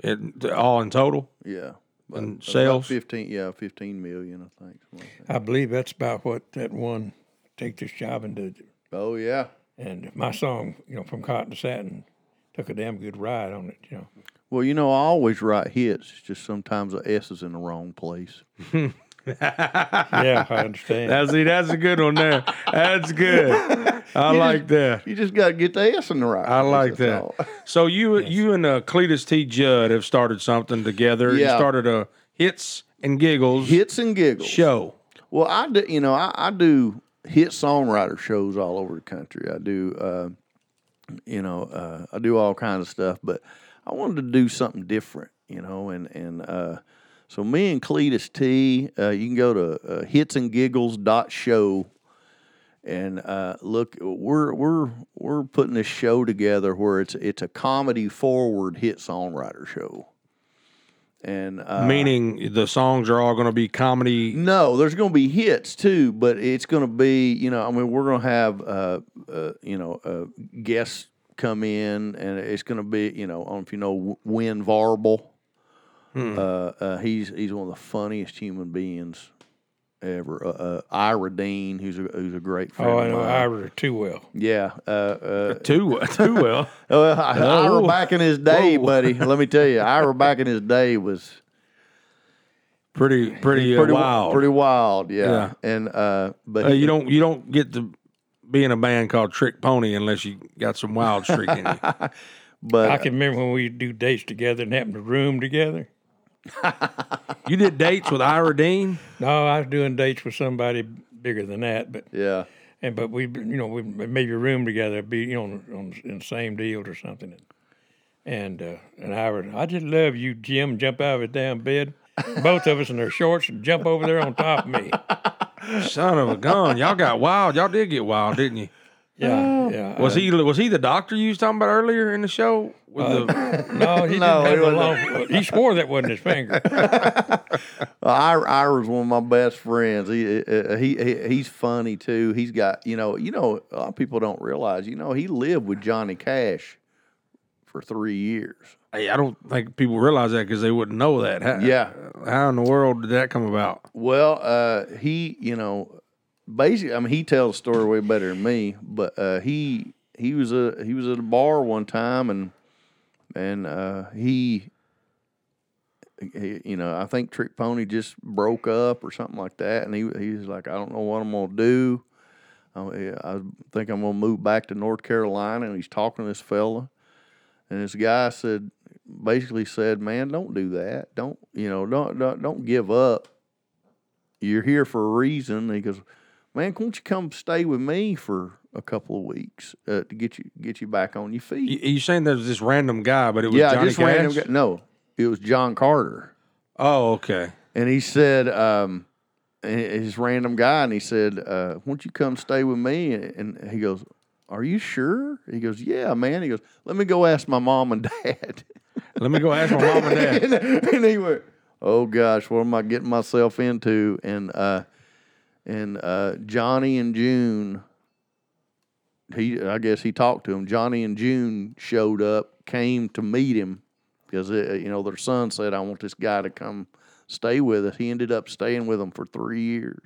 It, all in total? Yeah. About- And about sales? Fifteen. Yeah, fifteen million. I think. like. I believe that's about what that one take this job and did. Oh yeah. And my song, you know, from Cotton to Satin, took a damn good ride on it. You know, Well, you know, I always write hits. It's just sometimes the S is in the wrong place. yeah, I understand. That's see, that's a good one there. That's good. I like that. You just got to get the S in the right. I like that. So you you and uh, Cledus T. Judd have started something together. You Yeah. started a hits and giggles Hits and giggles. show. Well, I do. You know, I, I do hit songwriter shows all over the country. I do. Uh, you know, uh, I do all kinds of stuff, but I wanted to do something different. You know, and and uh, so me and Cledus T. Uh, you can go to uh, hitsandgiggles.show and uh, look. We're we're we're putting this show together where it's it's a comedy forward hit songwriter show. And uh, Meaning the songs are all going to be comedy. no, there's going to be hits too, but it's going to be, you know, I mean, we're going to have, uh, uh, you know, uh, guests come in, and it's going to be, you know, I don't know if you know Wynn Varble. Uh, uh, he's he's one of the funniest human beings ever. Uh, uh, Ira Dean, who's a who's a great friend. oh, I of know mine. Ira too well. Yeah. Uh, uh, Too too well. well, Ira Whoa. back in his day, Whoa. buddy. Let me tell you, Ira back in his day was Pretty pretty, uh, pretty wild. Pretty wild, yeah. Yeah. And uh, but Uh, he- you don't you don't get to be in a band called Trick Pony unless you got some wild streak in you. but I can remember when we do dates together and happened to room together. You did dates with Ira Dean. No, I was doing dates with somebody bigger than that, but yeah. and but we, you know, we maybe room together, be you know, on, on in the same deal or something. And uh, and Ira, I just love you, Jim. Jump out of his damn bed, both of us in our shorts, and jump over there on top of me. Son of a gun. Y'all got wild. Y'all did get wild, didn't you? Yeah, yeah. Was he was he the doctor you was talking about earlier in the show? With the No, he No, didn't have the wasn't. long. He swore that wasn't his finger. Ira, Ira's one of my best friends. He, uh, he he he's funny too. He's got you know you know a lot of people don't realize you know he lived with Johnny Cash for three years. Hey, I don't think people realize that because they wouldn't know that. How, Yeah. How in the world did that come about? Well, uh, he you know basically I mean he tells the story way better than me, but uh, he he was a he was at a bar one time and and uh, he. He, you know, I think Trick Pony just broke up or something like that, and he he was like, I don't know what I'm gonna do. I, think I'm gonna move back to North Carolina, and he's talking to this fella, and this guy said, basically said, man, don't do that. Don't you know? Don't don't, don't give up. You're here for a reason. And he goes, man, won't you come stay with me for a couple of weeks uh, to get you get you back on your feet? You, you saying there's this random guy, but it was yeah, Johnny just Cash? random. Guy. No, it was John Carter. Oh, okay. And he said, um, his random guy, and he said, uh, won't you come stay with me? And he goes, are you sure? He goes, yeah, man. He goes, let me go ask my mom and dad. Let me go ask my mom and dad. and, and he went, "Oh gosh, what am I getting myself into?" And uh, and uh, Johnny and June, he I guess he talked to him. Johnny and June showed up, came to meet him. because uh, you know their son said, "I want this guy to come stay with us." He ended up staying with them for three years.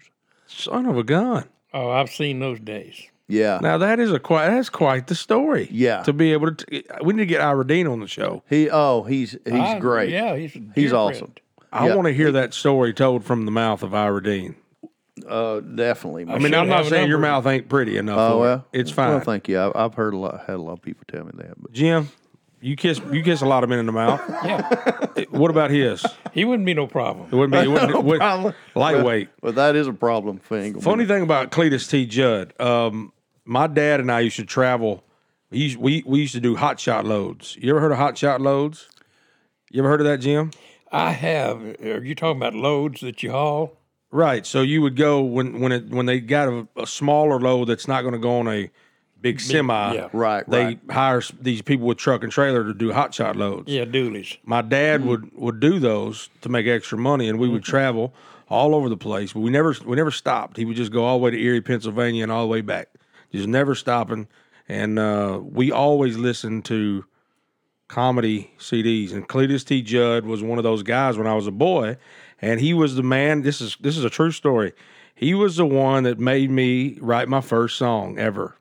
Son of a gun. Oh, I've seen those days. Yeah, Now that is a quite that's quite the story. Yeah. To be able to, we need to get Ira Dean on the show. he oh he's he's I- great. Yeah, he's He's awesome. friend. I Yeah. want to hear that story told from the mouth of Ira Dean. Uh, definitely. I mean, I'm not have a saying your mouth ain't pretty enough. oh for well, it. it's fine. Well, thank you. I, I've heard a lot, had a lot of people tell me that, but Jim, you kiss you kiss a lot of men in the mouth. Yeah, what about his? He wouldn't be no problem. It wouldn't be it wouldn't, it would- problem. lightweight. but that is a problem for Engelman. Funny thing about Cledus T. Judd, um, my dad and I used to travel. We we we used to do hot shot loads. You ever heard of hot shot loads? You ever heard of that, Jim? I have. Are you talking about loads that you haul? Right. So you would go when when it when they got a, a smaller load that's not going to go on a big semi. yeah. Right, They right. hire these people with truck and trailer to do hot shot loads. Yeah, doolies. My dad would would do those to make extra money, and we would travel all over the place. But we never we never stopped. He would just go all the way to Erie, Pennsylvania, and all the way back, just never stopping. And uh, we always listened to comedy CDs. And Cledus T. Judd was one of those guys when I was a boy, and he was the man. This is this is a true story. He was the one that made me write my first song ever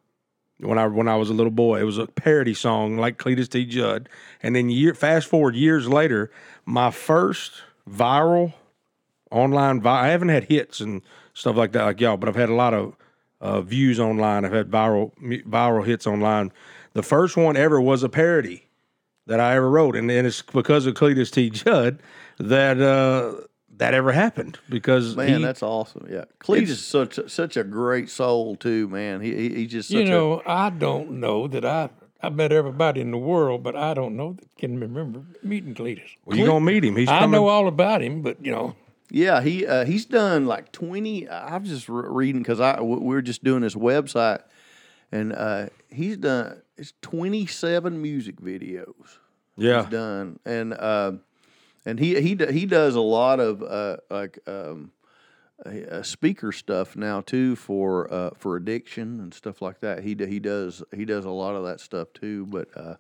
when I when I was a little boy. It was a parody song like Cledus T. Judd. And then year fast forward years later, my first viral online vi- I haven't had hits and stuff like that like y'all, but I've had a lot of uh, views online. I've had viral viral hits online. The first one ever was a parody that I ever wrote, and, and it's because of Cledus T. Judd that uh, that ever happened because Man, he, that's awesome. Yeah, Cledus is such a, such a great soul too. Man, he, he he's just such You know, I don't know that I. I met everybody in the world, but I don't know that can remember meeting Cledus. well, you are gonna meet him. He's I coming. know all about him, but you know, yeah. He uh, he's done like twenty. I was just re- reading because I w- we were just doing his website, and uh, he's done it's twenty seven music videos. yeah, he's done, and uh, and he he he does a lot of uh, like um, uh, speaker stuff now too for uh, for addiction and stuff like that. He he does he does a lot of that stuff too. But uh,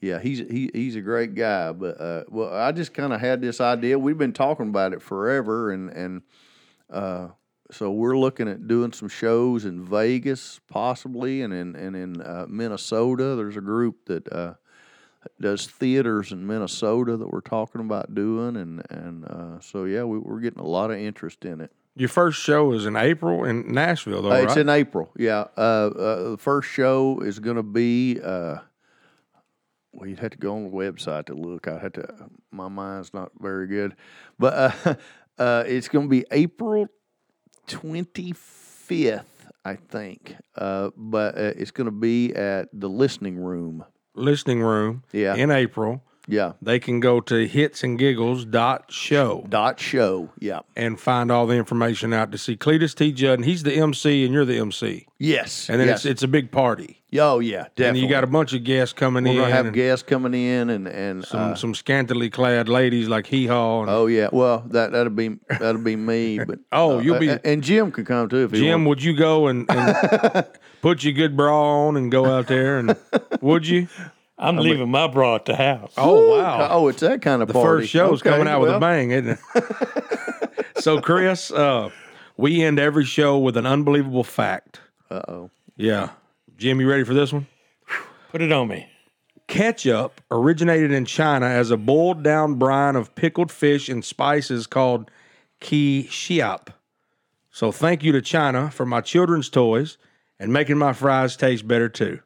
yeah, he's he, he's a great guy. But uh, well, I just kind of had this idea. We've been talking about it forever, and and uh, so we're looking at doing some shows in Vegas, possibly, and in and in uh, Minnesota. There's a group that uh, does theaters in Minnesota that we're talking about doing, and and uh, so yeah, we, we're getting a lot of interest in it. your first show is in April in Nashville, though, Uh, right? It's in April. Yeah. Uh, uh, the first show is going to be. Uh, well, you'd have to go on the website to look. I had to. My mind's not very good, but uh, uh, it's going to be April twenty fifth, I think. Uh, but uh, it's going to be at the Listening Room. Listening room. Yeah. in April. Yeah. They can go to hitsandgiggles.show Dot show. Yeah. and find all the information out to see Cledus T. Judd. And he's the MC and you're the MC. Yes. And then yes. it's it's a big party. oh yeah, definitely. And you got a bunch of guests coming We're in. gonna have guests coming in and and some, uh, some scantily clad ladies like Hee Haw. Oh yeah, well that that'll be that'll be me, but Oh, uh, you'll be- and Jim can come too if he Jim, would you go and, and put your good bra on and go out there? And would you? I'm leaving my bra at the house. Oh, wow. Oh, it's that kind of The party. first show's Okay, coming out with a bang, isn't it? so, Chris, uh, we end every show with an unbelievable fact. Uh-oh. Yeah. Jim, you ready for this one? Put it on me. Ketchup originated in China as a boiled down brine of pickled fish and spices called ki xiap. So, thank you to China for my children's toys and making my fries taste better too.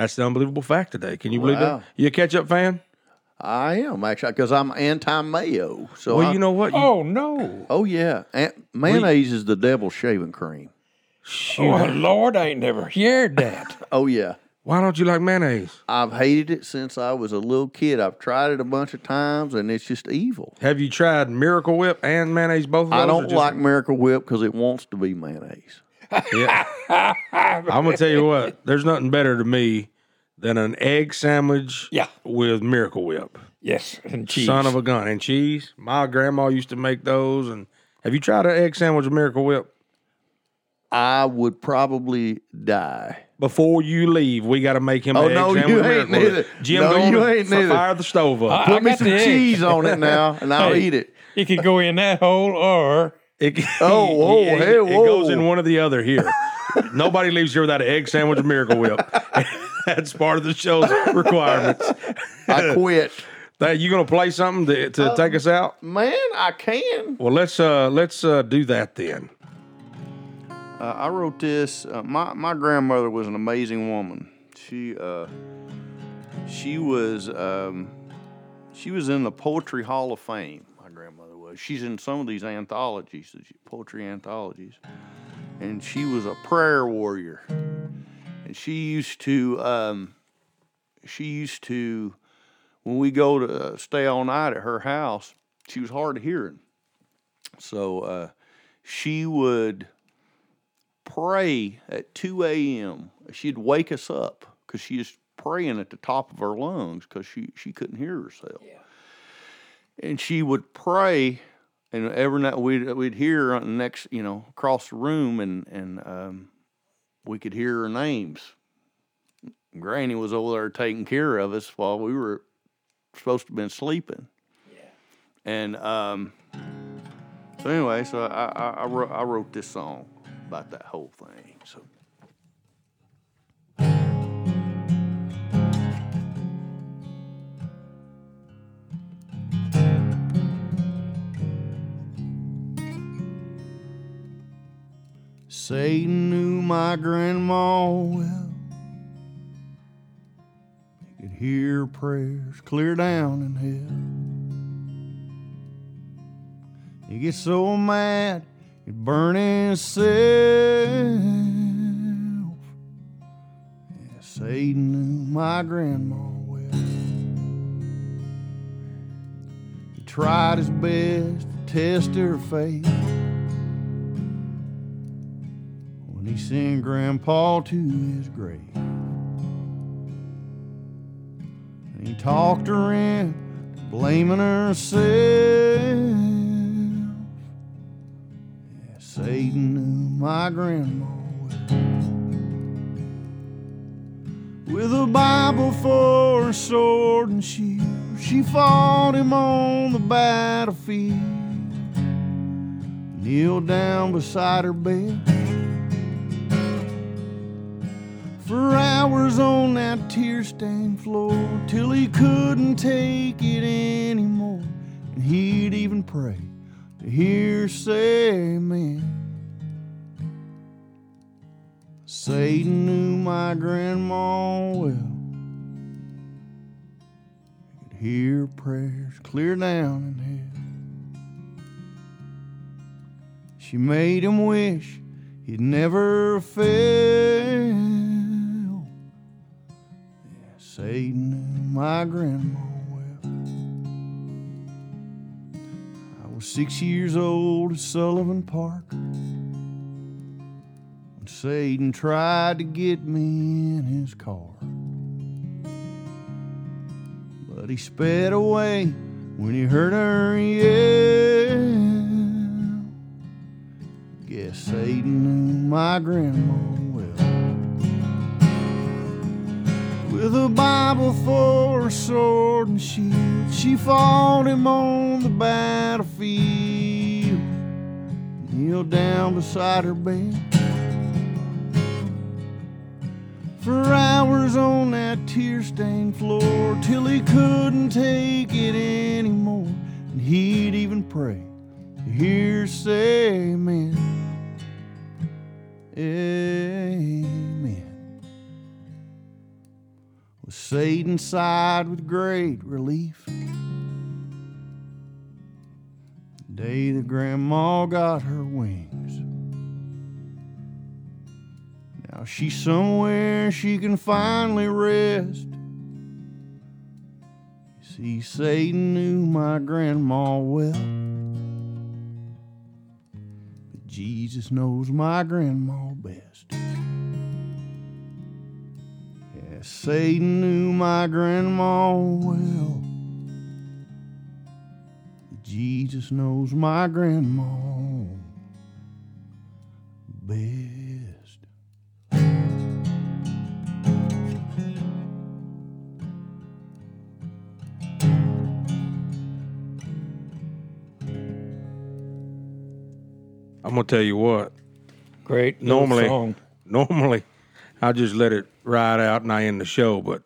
That's the unbelievable fact today. Can you believe Wow. that? You a ketchup fan? I am actually because I'm anti-mayo. So Well, I- you know what? You, Oh no! Oh yeah, An- mayonnaise is the devil's shaving cream. Oh Lord, I ain't never heard that. Oh yeah, Why don't you like mayonnaise? I've hated it since I was a little kid. I've tried it a bunch of times, and it's just evil. Have you tried Miracle Whip and mayonnaise? Both of those I don't just- like Miracle Whip because it wants to be mayonnaise. Yeah. I'm gonna tell you what. There's nothing better to me than an egg sandwich. Yeah. With Miracle Whip. Yes, and cheese. Son of a gun and cheese. My grandma used to make those. And have you tried an egg sandwich with Miracle Whip? I would probably die. before you leave, we got to make him Oh, an no, egg you sandwich. ain't miracle. neither. Jim, No, go you ain't neither. fire the stove up. I Put me some cheese on it now, and I'll Hey. eat it. It could go in that hole or It, Oh, it, hey, it goes in one or the other here. Nobody leaves here without an egg sandwich or Miracle Whip. That's part of the show's requirements. I quit. Hey, you gonna play something to, Uh, take us out? Man, I can. Well, let's uh let's uh do that then. Uh, I wrote this. Uh, my my grandmother was an amazing woman. She uh, she was um, she was in the Poetry Hall of Fame. She's in some of these anthologies, poetry anthologies, and she was a prayer warrior. And she used to um, she used to when we go to uh, stay all night at her house. She was hard of hearing, so uh, she would pray at 2 a.m. She'd wake us up because she was praying at the top of her lungs because she, she couldn't hear herself. And she would pray, and every night we'd, we'd hear her on the next, you know, across the room, and, and um, we could hear her names. Granny was over there taking care of us while we were supposed to have been sleeping. And um, so anyway, so I, I, I, wrote, I wrote this song about that whole thing. So Satan knew my grandma well. He could hear prayers clear down in hell. He gets so mad, he'd burn himself. Yeah, Satan knew my grandma well. He tried his best to test her faith. He sent Grandpa to his grave. And he talked her in blaming herself. Yeah, Satan knew my grandma well. With a Bible for a sword and shield, she fought him on the battlefield. Kneeled down beside her bed for hours on that tear stained floor till he couldn't take it anymore. And he'd even pray to hear say amen. Satan knew my grandma well. He could hear prayers clear down in hell. She made him wish he'd never fail. Satan knew my grandma well. I was six years old at Sullivan Park. When Satan tried to get me in his car. But he sped away when he heard her yell. Guess Satan knew my grandma With a Bible for a sword and shield, she fought him on the battlefield. Kneeled down beside her bed for hours on that tear stained floor till he couldn't take it anymore. And he'd even pray to hear her say amen. Amen. Satan sighed with great relief. The day that Grandma got her wings. Now she's somewhere she can finally rest. You see, Satan knew my grandma well. But Jesus knows my grandma best. Satan knew my grandma well. Jesus knows my grandma best. I'm gonna tell you what. Great. Normally, song. normally, I just let it ride out and I end the show, but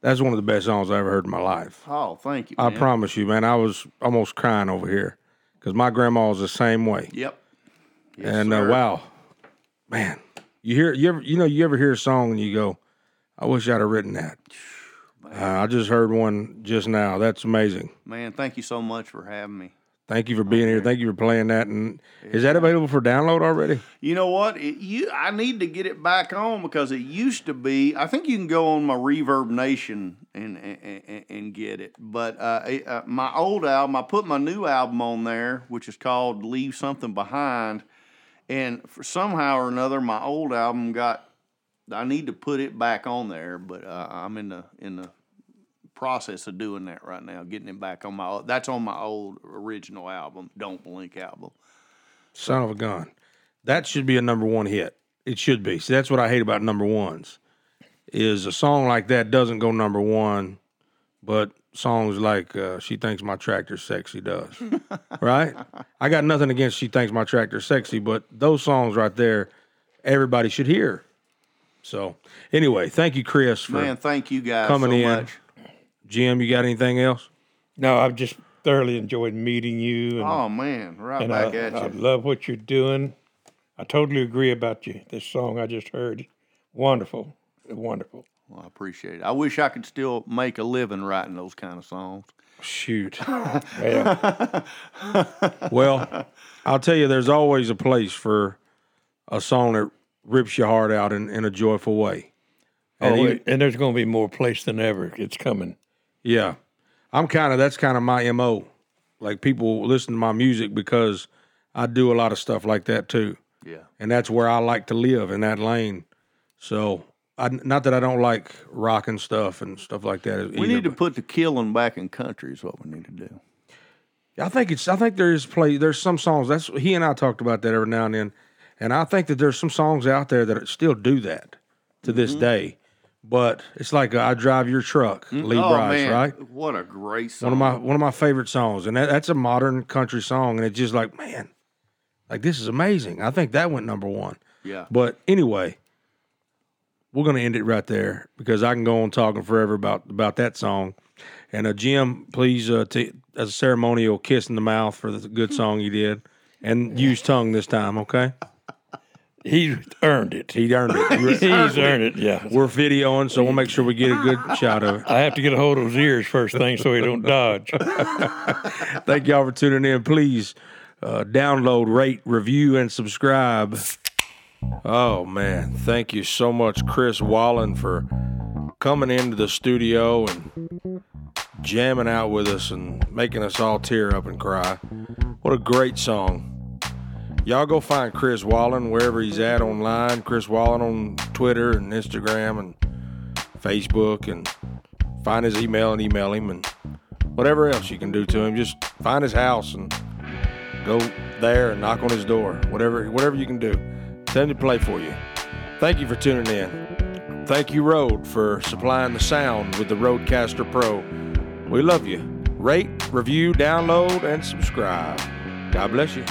that's one of the best songs I ever heard in my life. Oh, thank you. I promise you, man. I was almost crying over here because my grandma was the same way. Yep. Yes, and uh, wow, man, you hear you ever you know you ever hear a song and you go, I wish I'd have written that. Uh, I just heard one just now. That's amazing. man, thank you so much for having me. Thank you for being here. Thank you for playing that. And is that available for download already? You know what? It, you, I need to get it back on because it used to be. I think you can go on my ReverbNation and and, and, and get it. But uh, it- uh, my old album, I put my new album on there, which is called "Leave Something Behind," and for somehow or another, my old album got. I need to put it back on there, but uh, I'm in the in the process of doing that right now, getting it back on my. That's on my old original album, "Don't Blink" album. Son of a gun. That should be a number one hit. It should be. See, that's what I hate about number ones. Is a song like that doesn't go number one, but songs like uh, "She Thinks My Tractor's Sexy" does. right? I got nothing against "She Thinks My Tractor's Sexy," but those songs right there, everybody should hear. So, anyway, thank you, Chris, for Man, thank you guys coming so in. much. Jim. You got anything else? No, I've just thoroughly enjoyed meeting you. And, Oh man, right and back I, at you. I love what you're doing. I totally agree about you. This song I just heard, wonderful, wonderful. Well, I appreciate it. I wish I could still make a living writing those kind of songs. Shoot. Yeah. Well, I'll tell you, there's always a place for a song that rips your heart out in, in a joyful way. And oh, you- wait, and there's going to be more place than ever. It's coming. Yeah, I'm kind of that's kind of my mo. Like people listen to my music because I do a lot of stuff like that too, Yeah. and that's where I like to live in that lane. So, I, not that I don't like rock and stuff and stuff like that. We need to put the killing back in country is what we need to do. I think it's. I think there is play. There's some songs. That's he and I talked about that every now and then, and I think that there's some songs out there that still do that to this mm-hmm. day. But it's like I drive your truck, Lee oh Brice, man, right? What a great song. One of my one of my favorite songs, and that, that's a modern country song, and it's just like man, like this is amazing. I think that went number one. yeah. But anyway, we're gonna end it right there because I can go on talking forever about about that song. And uh, Jim, please, uh, t- as a ceremonial kiss in the mouth for the good song you did, and use tongue this time, okay? He's earned it. He earned it. He's earned it. Yeah. we're videoing, so we'll make sure we get a good shot of it. I have to get a hold of his ears first thing so he don't dodge. Thank y'all for tuning in. Please uh, download, rate, review, and subscribe. Oh man, thank you so much, Chris Wallin, for coming into the studio and jamming out with us and making us all tear up and cry. What a great song. Y'all go find Chris Wallin wherever he's at online. Chris Wallin on Twitter and Instagram and Facebook and find his email and email him and whatever else you can do to him. Just find his house and go there and knock on his door. Whatever whatever you can do. Tell him to play for you. Thank you for tuning in. Thank you, Rode, for supplying the sound with the RODECaster Pro. We love you. Rate, review, download, and subscribe. God bless you.